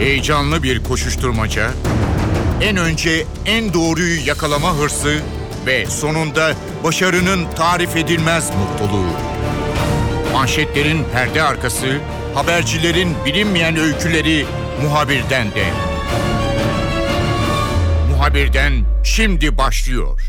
Heyecanlı bir koşuşturmaca, en önce en doğruyu yakalama hırsı ve sonunda başarının tarif edilmez mutluluğu. Manşetlerin perde arkası, habercilerin bilinmeyen öyküleri muhabirden de. Muhabirden şimdi başlıyor.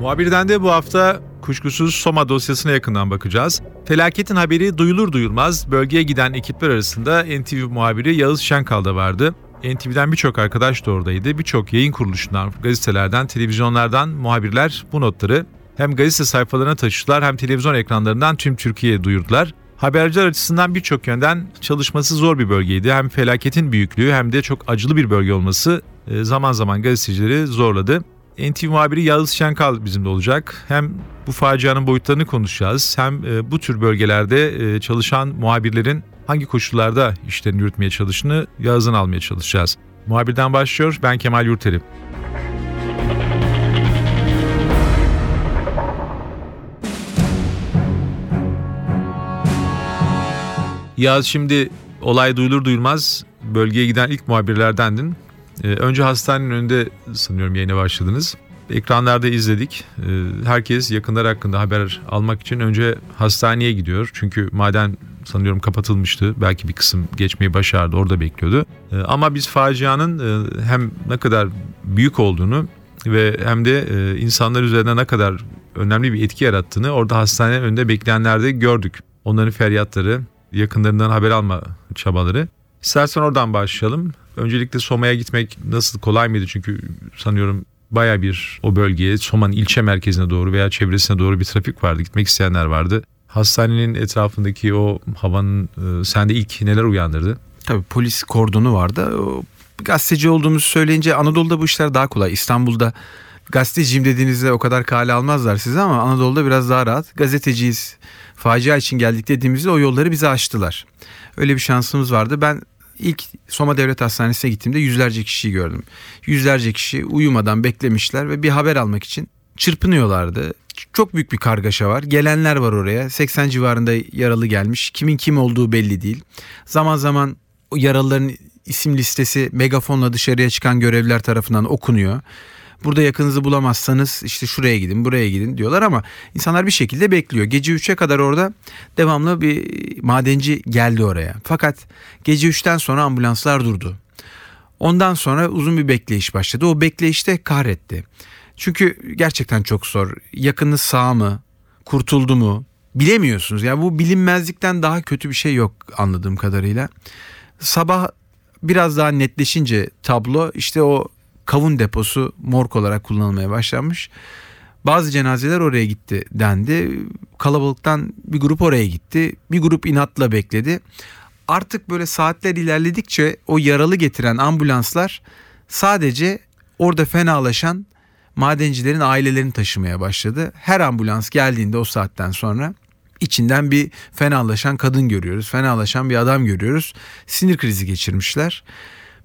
Muhabirden de bu hafta kuşkusuz Soma dosyasına yakından bakacağız. Felaketin haberi duyulur duyulmaz bölgeye giden ekipler arasında NTV muhabiri Yağız Şenkal da vardı. NTV'den birçok arkadaş da oradaydı. Birçok yayın kuruluşundan, gazetelerden, televizyonlardan muhabirler bu notları hem gazete sayfalarına taşıdılar hem televizyon ekranlarından tüm Türkiye'ye duyurdular. Haberciler açısından birçok yönden çalışması zor bir bölgeydi. Hem felaketin büyüklüğü hem de çok acılı bir bölge olması e, zaman zaman gazetecileri zorladı. NTV muhabiri Yağız Şenkal bizimle olacak. Hem bu facianın boyutlarını konuşacağız hem e, bu tür bölgelerde e, çalışan muhabirlerin hangi koşullarda işlerini yürütmeye çalıştığını Yağız'ın almaya çalışacağız. Muhabirden başlıyor. Ben Kemal Yurteri. Yağız şimdi olay duyulur duyulmaz bölgeye giden ilk muhabirlerdendin. Ee, önce hastanenin önünde sanıyorum yayına başladınız. Ekranlarda izledik. Ee, herkes yakınlar hakkında haber almak için önce hastaneye gidiyor. Çünkü maden sanıyorum kapatılmıştı. Belki bir kısım geçmeyi başardı. Orada bekliyordu. Ee, ama biz facianın e, hem ne kadar büyük olduğunu ve hem de e, insanlar üzerinde ne kadar önemli bir etki yarattığını orada hastanenin önünde bekleyenlerde gördük. Onların feryatları, yakınlarından haber alma çabaları. İstersen oradan başlayalım. Öncelikle Soma'ya gitmek nasıl kolay mıydı? Çünkü sanıyorum baya bir o bölgeye Soma'nın ilçe merkezine doğru veya çevresine doğru bir trafik vardı. Gitmek isteyenler vardı. Hastanenin etrafındaki o havanın e, sende ilk neler uyandırdı? Tabii polis kordonu vardı. Gazeteci olduğumuzu söyleyince Anadolu'da bu işler daha kolay. İstanbul'da gazeteciyim dediğinizde o kadar kale almazlar size ama Anadolu'da biraz daha rahat. Gazeteciyiz, facia için geldik dediğimizde o yolları bize açtılar. Öyle bir şansımız vardı. Ben ilk Soma Devlet Hastanesi'ne gittiğimde yüzlerce kişiyi gördüm. Yüzlerce kişi uyumadan beklemişler ve bir haber almak için çırpınıyorlardı. Çok büyük bir kargaşa var. Gelenler var oraya. 80 civarında yaralı gelmiş. Kimin kim olduğu belli değil. Zaman zaman yaralıların isim listesi megafonla dışarıya çıkan görevliler tarafından okunuyor. Burada yakınızı bulamazsanız işte şuraya gidin buraya gidin diyorlar ama insanlar bir şekilde bekliyor. Gece 3'e kadar orada devamlı bir madenci geldi oraya. Fakat gece 3'ten sonra ambulanslar durdu. Ondan sonra uzun bir bekleyiş başladı. O bekleyişte kahretti. Çünkü gerçekten çok zor. Yakınız sağ mı? Kurtuldu mu? Bilemiyorsunuz. Yani bu bilinmezlikten daha kötü bir şey yok anladığım kadarıyla. Sabah biraz daha netleşince tablo işte o kavun deposu morg olarak kullanılmaya başlanmış. Bazı cenazeler oraya gitti dendi. Kalabalıktan bir grup oraya gitti. Bir grup inatla bekledi. Artık böyle saatler ilerledikçe o yaralı getiren ambulanslar sadece orada fenalaşan madencilerin ailelerini taşımaya başladı. Her ambulans geldiğinde o saatten sonra içinden bir fenalaşan kadın görüyoruz. Fenalaşan bir adam görüyoruz. Sinir krizi geçirmişler.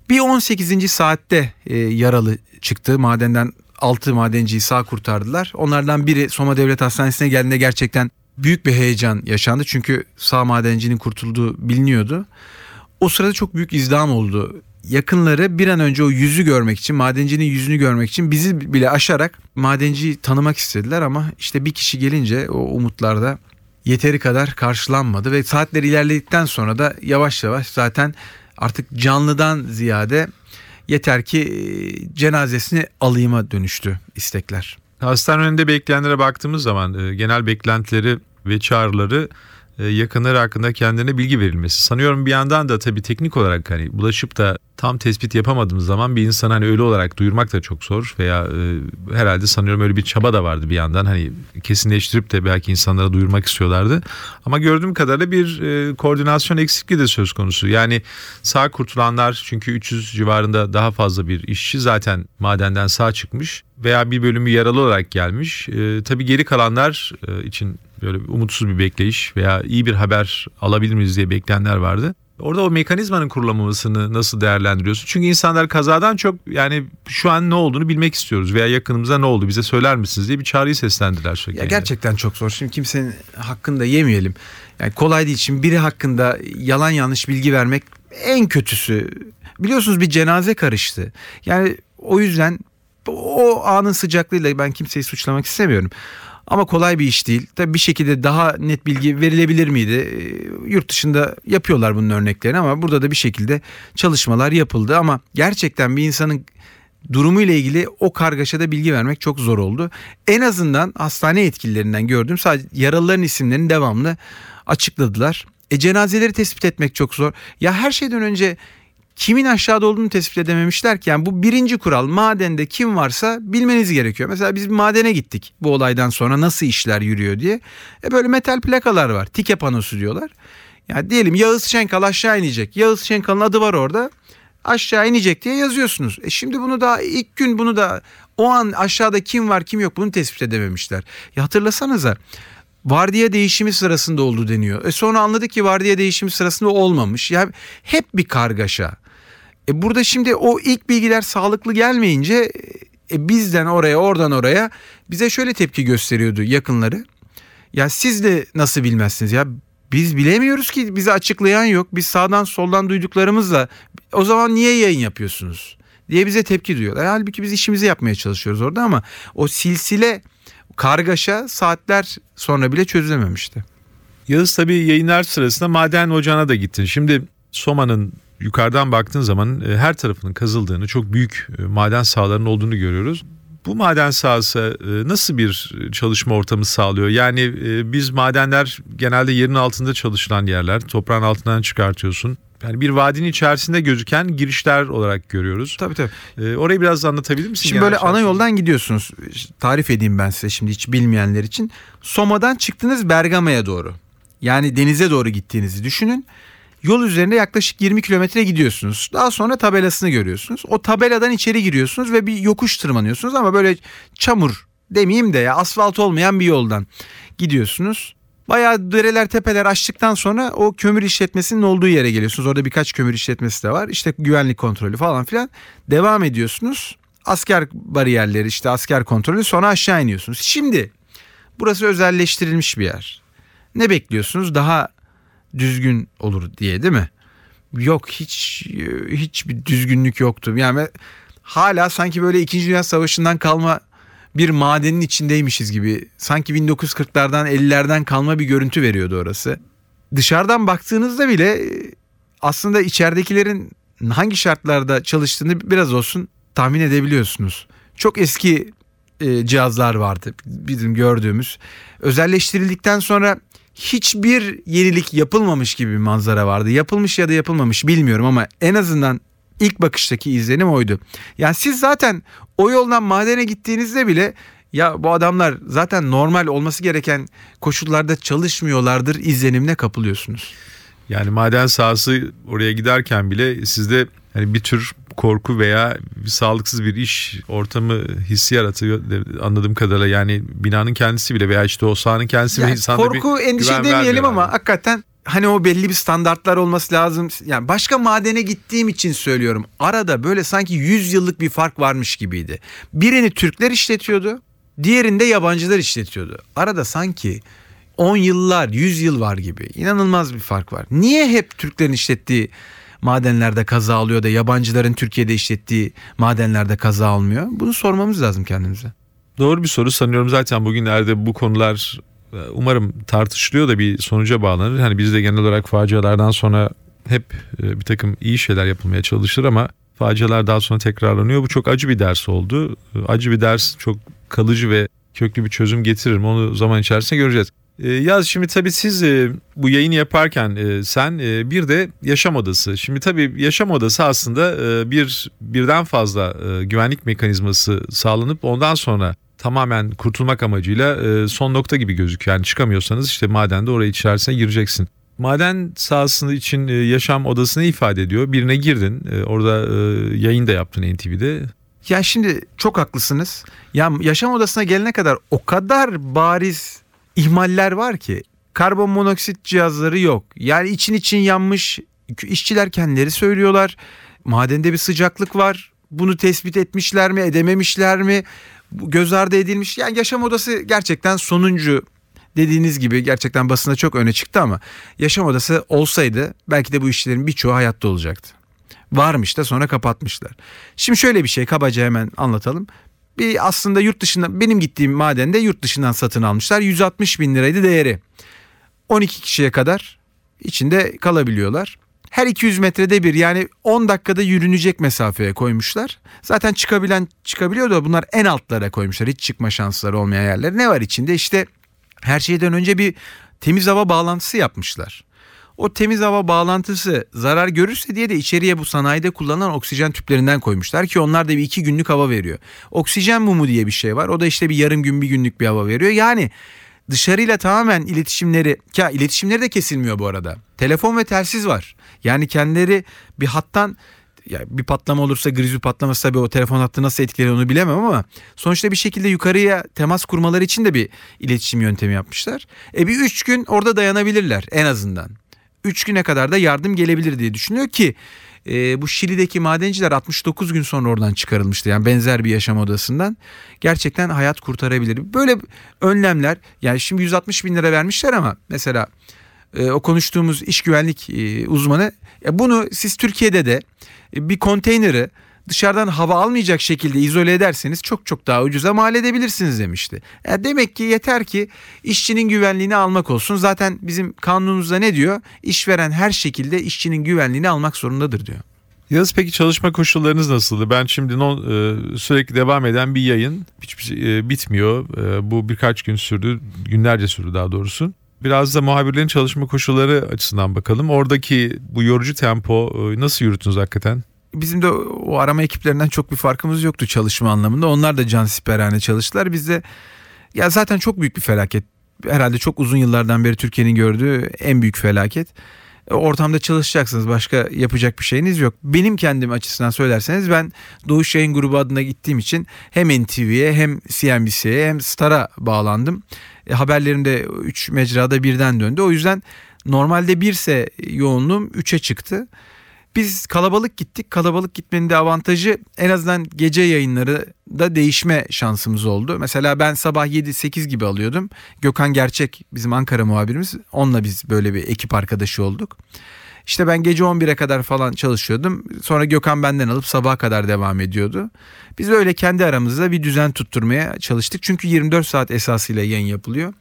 Bir 18. saatte e, yaralı çıktı. Madenden 6 madenciyi sağ kurtardılar. Onlardan biri Soma Devlet Hastanesi'ne geldiğinde gerçekten büyük bir heyecan yaşandı. Çünkü sağ madencinin kurtulduğu biliniyordu. O sırada çok büyük izdiham oldu. Yakınları bir an önce o yüzü görmek için, madencinin yüzünü görmek için bizi bile aşarak madenciyi tanımak istediler ama işte bir kişi gelince o umutlarda yeteri kadar karşılanmadı ve saatler ilerledikten sonra da yavaş yavaş zaten artık canlıdan ziyade yeter ki e, cenazesini alayıma dönüştü istekler. Hastane önünde bekleyenlere baktığımız zaman e, genel beklentileri ve çağrıları yakınları hakkında kendine bilgi verilmesi. Sanıyorum bir yandan da tabii teknik olarak hani bulaşıp da tam tespit yapamadığımız zaman bir insan hani ölü olarak duyurmak da çok zor veya e, herhalde sanıyorum öyle bir çaba da vardı bir yandan hani kesinleştirip de belki insanlara duyurmak istiyorlardı. Ama gördüğüm kadarıyla bir e, koordinasyon eksikliği de söz konusu. Yani sağ kurtulanlar çünkü 300 civarında daha fazla bir işçi zaten madenden sağ çıkmış veya bir bölümü yaralı olarak gelmiş. E, tabii geri kalanlar e, için böyle umutsuz bir bekleyiş veya iyi bir haber alabilir miyiz diye bekleyenler vardı. Orada o mekanizmanın kurulamamasını nasıl değerlendiriyorsun? Çünkü insanlar kazadan çok yani şu an ne olduğunu bilmek istiyoruz veya yakınımıza ne oldu bize söyler misiniz diye bir çağrıyı seslendiler. Sürekli. Ya gerçekten çok zor. Şimdi kimsenin hakkında yemeyelim. Yani kolay değil. Şimdi biri hakkında yalan yanlış bilgi vermek en kötüsü. Biliyorsunuz bir cenaze karıştı. Yani o yüzden o anın sıcaklığıyla ben kimseyi suçlamak istemiyorum. Ama kolay bir iş değil. Tabii bir şekilde daha net bilgi verilebilir miydi? Ee, Yurt dışında yapıyorlar bunun örneklerini ama burada da bir şekilde çalışmalar yapıldı. Ama gerçekten bir insanın durumuyla ilgili o kargaşada bilgi vermek çok zor oldu. En azından hastane yetkililerinden gördüm. Sadece yaralıların isimlerini devamlı açıkladılar. E cenazeleri tespit etmek çok zor. Ya her şeyden önce kimin aşağıda olduğunu tespit edememişler ki. Yani bu birinci kural madende kim varsa bilmeniz gerekiyor. Mesela biz bir madene gittik bu olaydan sonra nasıl işler yürüyor diye. E böyle metal plakalar var. Tike panosu diyorlar. Yani diyelim Yağız Şenkal aşağı inecek. Yağız Şenkal'ın adı var orada. Aşağı inecek diye yazıyorsunuz. E şimdi bunu da ilk gün bunu da o an aşağıda kim var kim yok bunu tespit edememişler. Ya hatırlasanıza vardiya değişimi sırasında oldu deniyor. E sonra anladık ki vardiya değişimi sırasında olmamış. Ya hep bir kargaşa. E burada şimdi o ilk bilgiler sağlıklı gelmeyince e bizden oraya oradan oraya bize şöyle tepki gösteriyordu yakınları. Ya siz de nasıl bilmezsiniz ya biz bilemiyoruz ki bize açıklayan yok. Biz sağdan soldan duyduklarımızla o zaman niye yayın yapıyorsunuz diye bize tepki duyuyorlar. Halbuki biz işimizi yapmaya çalışıyoruz orada ama o silsile kargaşa saatler sonra bile çözülememişti. Yağız tabii yayınlar sırasında maden ocağına da gittin. Şimdi Soma'nın yukarıdan baktığın zaman e, her tarafının kazıldığını, çok büyük e, maden sahalarının olduğunu görüyoruz. Bu maden sahası e, nasıl bir çalışma ortamı sağlıyor? Yani biz madenler genelde yerin altında çalışılan yerler. Toprağın altından çıkartıyorsun. Yani bir vadinin içerisinde gözüken girişler olarak görüyoruz. Tabii tabii. E, orayı biraz anlatabilir misin? Şimdi böyle ana yoldan gidiyorsunuz. Tarif edeyim ben size şimdi hiç bilmeyenler için. Soma'dan çıktınız Bergama'ya doğru. Yani denize doğru gittiğinizi düşünün. Yol üzerinde yaklaşık 20 kilometre gidiyorsunuz. Daha sonra tabelasını görüyorsunuz. O tabeladan içeri giriyorsunuz ve bir yokuş tırmanıyorsunuz ama böyle çamur demeyeyim de ya asfalt olmayan bir yoldan gidiyorsunuz. Bayağı dereler tepeler açtıktan sonra o kömür işletmesinin olduğu yere geliyorsunuz. Orada birkaç kömür işletmesi de var. İşte güvenlik kontrolü falan filan. Devam ediyorsunuz. Asker bariyerleri işte asker kontrolü sonra aşağı iniyorsunuz. Şimdi burası özelleştirilmiş bir yer. Ne bekliyorsunuz? Daha düzgün olur diye değil mi? Yok hiç hiçbir düzgünlük yoktu. Yani hala sanki böyle 2. Dünya Savaşı'ndan kalma bir madenin içindeymişiz gibi. Sanki 1940'lardan 50'lerden kalma bir görüntü veriyordu orası. Dışarıdan baktığınızda bile aslında içeridekilerin hangi şartlarda çalıştığını biraz olsun tahmin edebiliyorsunuz. Çok eski e, cihazlar vardı bizim gördüğümüz. Özelleştirildikten sonra hiçbir yenilik yapılmamış gibi bir manzara vardı. Yapılmış ya da yapılmamış bilmiyorum ama en azından ilk bakıştaki izlenim oydu. Yani siz zaten o yoldan madene gittiğinizde bile ya bu adamlar zaten normal olması gereken koşullarda çalışmıyorlardır izlenimine kapılıyorsunuz. Yani maden sahası oraya giderken bile sizde hani bir tür korku veya sağlıksız bir iş ortamı hissi yaratıyor anladığım kadarıyla yani binanın kendisi bile veya işte o sahanın kendisi bile Yani insanda korku bir endişe güven demeyelim ama yani. hakikaten hani o belli bir standartlar olması lazım. Yani başka madene gittiğim için söylüyorum. Arada böyle sanki 100 yıllık bir fark varmış gibiydi. Birini Türkler işletiyordu, diğerinde yabancılar işletiyordu. Arada sanki 10 yıllar, 100 yıl var gibi. İnanılmaz bir fark var. Niye hep Türklerin işlettiği madenlerde kaza alıyor da yabancıların Türkiye'de işlettiği madenlerde kaza almıyor? Bunu sormamız lazım kendimize. Doğru bir soru sanıyorum zaten bugünlerde bu konular e, umarım tartışılıyor da bir sonuca bağlanır. Hani biz de genel olarak facialardan sonra hep e, bir takım iyi şeyler yapılmaya çalışır ama facialar daha sonra tekrarlanıyor. Bu çok acı bir ders oldu. E, Acı bir ders çok kalıcı ve köklü bir çözüm getirir mi onu zaman içerisinde göreceğiz. E, Yaz şimdi tabii siz e, bu yayını yaparken e, sen e, bir de yaşam odası. Şimdi tabii yaşam odası aslında bir birden fazla güvenlik mekanizması sağlanıp ondan sonra tamamen kurtulmak amacıyla son nokta gibi gözüküyor. Yani çıkamıyorsanız işte madende oraya içerisine gireceksin. Maden sahası için yaşam odasını ifade ediyor. Birine girdin. Orada yayın da yaptın NTV'de. Ya şimdi çok haklısınız. Ya yaşam odasına gelene kadar o kadar bariz ihmaller var ki karbon monoksit cihazları yok. Yani için için yanmış işçiler kendileri söylüyorlar. Madende bir sıcaklık var. Bunu tespit etmişler mi, edememişler mi? Göz ardı edilmiş. Yani yaşam odası gerçekten sonuncu dediğiniz gibi gerçekten basında çok öne çıktı ama yaşam odası olsaydı belki de bu işçilerin birçoğu hayatta olacaktı. Varmış da sonra kapatmışlar. Şimdi şöyle bir şey kabaca hemen anlatalım. Bir aslında yurt dışından benim gittiğim madende yurt dışından satın almışlar. 160 bin liraydı değeri. 12 kişiye kadar içinde kalabiliyorlar. Her 200 metrede bir yani 10 dakikada yürünecek mesafeye koymuşlar. Zaten çıkabilen çıkabiliyor da bunlar en altlara koymuşlar. Hiç çıkma şansları olmayan yerler. Ne var içinde? İşte her şeyden önce bir temiz hava bağlantısı yapmışlar. O temiz hava bağlantısı zarar görürse diye de içeriye bu sanayide kullanılan oksijen tüplerinden koymuşlar ki onlar da bir iki günlük hava veriyor. Oksijen mumu diye bir şey var. O da işte bir yarım gün bir günlük bir hava veriyor. Yani dışarıyla tamamen iletişimleri, ya iletişimleri de kesilmiyor bu arada. Telefon ve telsiz var. Yani kendileri bir hattan ya bir patlama olursa griz bir patlaması tabii o telefon hattı nasıl etkiler onu bilemem ama sonuçta bir şekilde yukarıya temas kurmaları için de bir iletişim yöntemi yapmışlar. E bir üç gün orada dayanabilirler en azından. Üç güne kadar da yardım gelebilir diye düşünüyor ki e, bu Şili'deki madenciler 69 gün sonra oradan çıkarılmıştı. Yani benzer bir yaşam odasından gerçekten hayat kurtarabilir. Böyle önlemler yani şimdi 160 bin lira vermişler ama mesela e, o konuştuğumuz iş güvenlik e, uzmanı e, bunu siz Türkiye'de de e, bir konteyneri dışarıdan hava almayacak şekilde izole ederseniz çok çok daha ucuza mal edebilirsiniz demişti. E demek ki yeter ki işçinin güvenliğini almak olsun. Zaten bizim kanunumuzda ne diyor? İşveren her şekilde işçinin güvenliğini almak zorundadır diyor. Yalnız peki çalışma koşullarınız nasıldı? Ben şimdi non, e, sürekli devam eden bir yayın hiçbir şey, e, bitmiyor. Bu birkaç gün sürdü, günlerce sürdü daha doğrusu. Biraz da muhabirlerin çalışma koşulları açısından bakalım. Oradaki bu yorucu tempo nasıl yürüttünüz hakikaten? Bizim de o arama ekiplerinden çok bir farkımız yoktu çalışma anlamında. Onlar da can siperhane çalıştılar. Biz de ya zaten çok büyük bir felaket. Herhalde çok uzun yıllardan beri Türkiye'nin gördüğü en büyük felaket. E, ortamda çalışacaksınız. Başka yapacak bir şeyiniz yok. Benim kendim açısından söylerseniz ben Doğuş Yayın Grubu adına gittiğim için hem NTV'ye hem CNBC'ye hem Star'a bağlandım. E, haberlerim de 3 mecrada birden döndü. O yüzden normalde birse yoğunluğum 3'e çıktı. Biz kalabalık gittik. Kalabalık gitmenin de avantajı en azından gece yayınları da değişme şansımız oldu. Mesela ben sabah 7-8 gibi alıyordum. Gökhan Gerçek bizim Ankara muhabirimiz. Onunla biz böyle bir ekip arkadaşı olduk. İşte ben gece 11'e kadar falan çalışıyordum. Sonra Gökhan benden alıp sabaha kadar devam ediyordu. Biz öyle kendi aramızda bir düzen tutturmaya çalıştık. Çünkü 24 saat esasıyla yayın yapılıyor.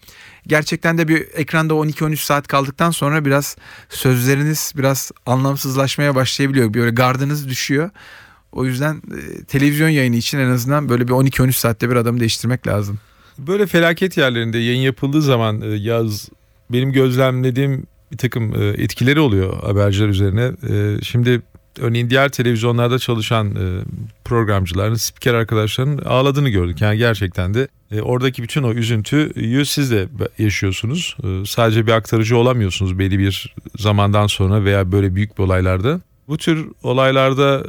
Gerçekten de bir ekranda 12-13 saat kaldıktan sonra biraz sözleriniz biraz anlamsızlaşmaya başlayabiliyor. Böyle gardınız düşüyor. O yüzden e, televizyon yayını için en azından böyle bir 12-13 saatte bir adamı değiştirmek lazım. Böyle felaket yerlerinde yayın yapıldığı zaman e, yaz benim gözlemlediğim bir takım e, etkileri oluyor haberciler üzerine. E, şimdi örneğin diğer televizyonlarda çalışan e, programcıların, spiker arkadaşların ağladığını gördük. Yani gerçekten de oradaki bütün o üzüntüyü siz de yaşıyorsunuz. Sadece bir aktarıcı olamıyorsunuz belli bir zamandan sonra veya böyle büyük bir olaylarda. Bu tür olaylarda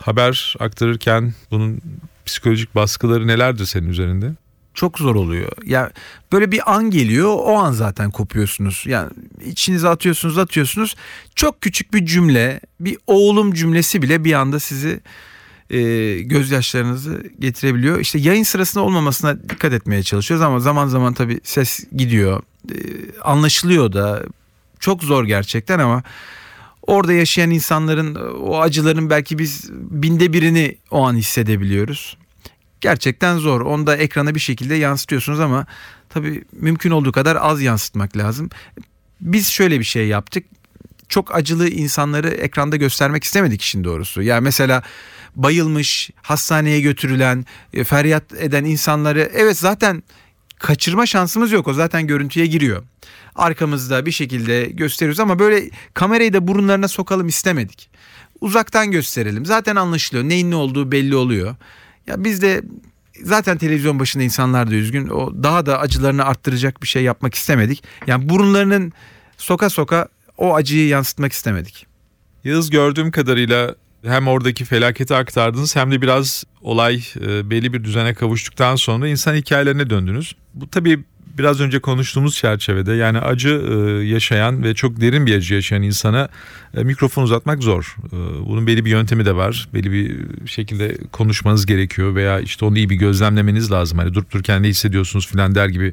haber aktarırken bunun psikolojik baskıları nelerdir senin üzerinde? Çok zor oluyor. Ya böyle bir an geliyor o an zaten kopuyorsunuz. Yani içinize atıyorsunuz atıyorsunuz. Çok küçük bir cümle bir oğlum cümlesi bile bir anda sizi e, gözyaşlarınızı getirebiliyor. İşte yayın sırasında olmamasına dikkat etmeye çalışıyoruz ama zaman zaman tabii ses gidiyor. E, anlaşılıyor da çok zor gerçekten ama orada yaşayan insanların o acıların belki biz binde birini o an hissedebiliyoruz gerçekten zor. Onu da ekrana bir şekilde yansıtıyorsunuz ama tabii mümkün olduğu kadar az yansıtmak lazım. Biz şöyle bir şey yaptık. Çok acılı insanları ekranda göstermek istemedik işin doğrusu. Yani mesela bayılmış, hastaneye götürülen, e, feryat eden insanları evet zaten kaçırma şansımız yok. O zaten görüntüye giriyor. Arkamızda bir şekilde gösteriyoruz ama böyle kamerayı da burunlarına sokalım istemedik. Uzaktan gösterelim. Zaten anlaşılıyor. Neyin ne olduğu belli oluyor. Ya biz de zaten televizyon başında insanlar da üzgün. O daha da acılarını arttıracak bir şey yapmak istemedik. Yani burunlarının soka soka o acıyı yansıtmak istemedik. Yağız gördüğüm kadarıyla hem oradaki felaketi aktardınız hem de biraz olay e, belli bir düzene kavuştuktan sonra insan hikayelerine döndünüz. Bu tabii biraz önce konuştuğumuz çerçevede yani acı e, yaşayan ve çok derin bir acı yaşayan insana e, mikrofon uzatmak zor. E, bunun belli bir yöntemi de var. Belli bir şekilde konuşmanız gerekiyor veya işte onu iyi bir gözlemlemeniz lazım. Hani durup dururken ne hissediyorsunuz filan der gibi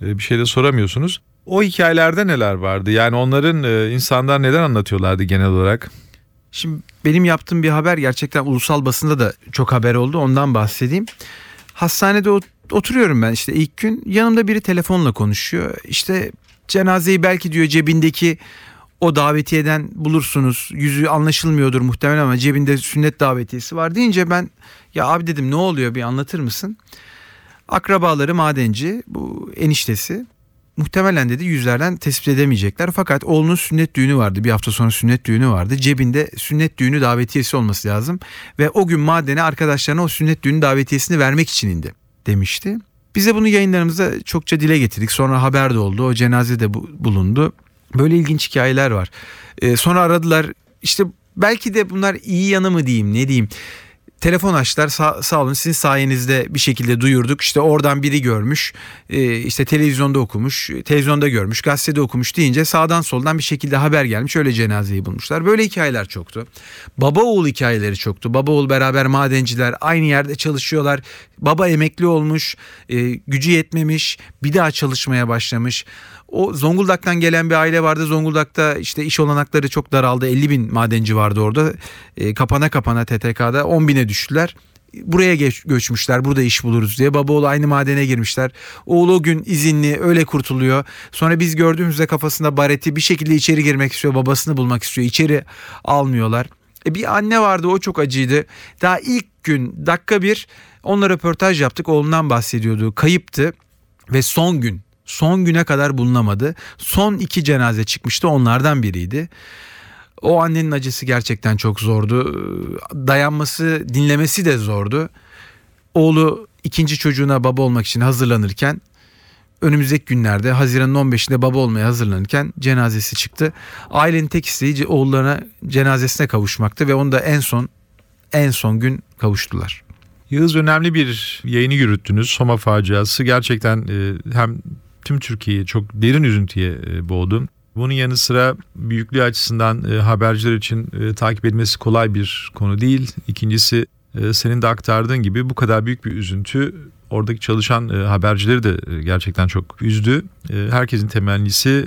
bir şey de soramıyorsunuz. O hikayelerde neler vardı? Yani onların insanlar neden anlatıyorlardı genel olarak? Şimdi benim yaptığım bir haber gerçekten ulusal basında da çok haber oldu. Ondan bahsedeyim. Hastanede oturuyorum ben işte ilk gün. Yanımda biri telefonla konuşuyor. İşte cenazeyi belki diyor cebindeki o davetiyeden bulursunuz. Yüzü anlaşılmıyordur muhtemelen ama cebinde sünnet davetiyesi var deyince ben ya abi dedim ne oluyor bir anlatır mısın? Akrabaları madenci bu eniştesi muhtemelen dedi yüzlerden tespit edemeyecekler. Fakat oğlunun sünnet düğünü vardı. Bir hafta sonra sünnet düğünü vardı. Cebinde sünnet düğünü davetiyesi olması lazım. Ve o gün madene arkadaşlarına o sünnet düğünü davetiyesini vermek için indi demişti. Bize bunu yayınlarımızda çokça dile getirdik. Sonra haber de oldu. O cenazede bulundu. Böyle ilginç hikayeler var. Ee, sonra aradılar. İşte belki de bunlar iyi yanı mı diyeyim ne diyeyim telefon açtılar sağ, sağ olun sizin sayenizde bir şekilde duyurduk. İşte oradan biri görmüş e, işte televizyonda okumuş televizyonda görmüş gazetede okumuş deyince sağdan soldan bir şekilde haber gelmiş öyle cenazeyi bulmuşlar. Böyle hikayeler çoktu. Baba oğul hikayeleri çoktu. Baba oğul beraber madenciler aynı yerde çalışıyorlar. Baba emekli olmuş e, gücü yetmemiş bir daha çalışmaya başlamış. O Zonguldak'tan gelen bir aile vardı. Zonguldak'ta işte iş olanakları çok daraldı. 50 bin madenci vardı orada. E, kapana kapana TTK'da 10 bine düştüler. Buraya geç, göçmüşler burada iş buluruz diye. Baba oğlu aynı madene girmişler. Oğul o gün izinli öyle kurtuluyor. Sonra biz gördüğümüzde kafasında bareti bir şekilde içeri girmek istiyor. Babasını bulmak istiyor. İçeri almıyorlar. E bir anne vardı o çok acıydı. Daha ilk gün dakika bir onunla röportaj yaptık. Oğlundan bahsediyordu. Kayıptı ve son gün son güne kadar bulunamadı. Son iki cenaze çıkmıştı onlardan biriydi. O annenin acısı gerçekten çok zordu. Dayanması, dinlemesi de zordu. Oğlu ikinci çocuğuna baba olmak için hazırlanırken önümüzdeki günlerde Haziran'ın 15'inde baba olmaya hazırlanırken cenazesi çıktı. Ailenin tek isteği oğullarına cenazesine kavuşmaktı ve onu da en son en son gün kavuştular. Yağız önemli bir yayını yürüttünüz. Soma faciası gerçekten e, hem tüm Türkiye'yi çok derin üzüntüye e, boğdu. Bunun yanı sıra büyüklüğü açısından e, haberciler için e, takip edilmesi kolay bir konu değil. İkincisi senin de aktardığın gibi bu kadar büyük bir üzüntü oradaki çalışan habercileri de gerçekten çok üzdü. Herkesin temennisi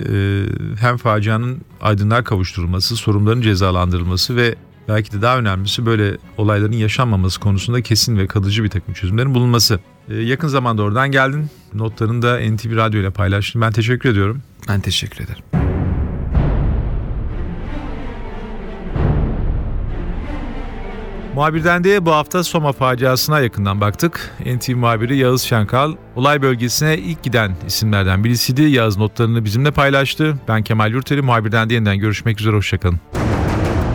hem facianın aydınlığa kavuşturulması, sorumluların cezalandırılması ve belki de daha önemlisi böyle olayların yaşanmaması konusunda kesin ve kalıcı bir takım çözümlerin bulunması. Ee, yakın zamanda oradan geldin. Notlarını da NTV Radyo ile paylaştın. Ben teşekkür ediyorum. Ben teşekkür ederim. Muhabirden de bu hafta Soma faciasına yakından baktık. NTV muhabiri Yağız Şankal olay bölgesine ilk giden isimlerden birisiydi. Yağız notlarını bizimle paylaştı. Ben Kemal Yurteli muhabirden de yeniden görüşmek üzere hoşçakalın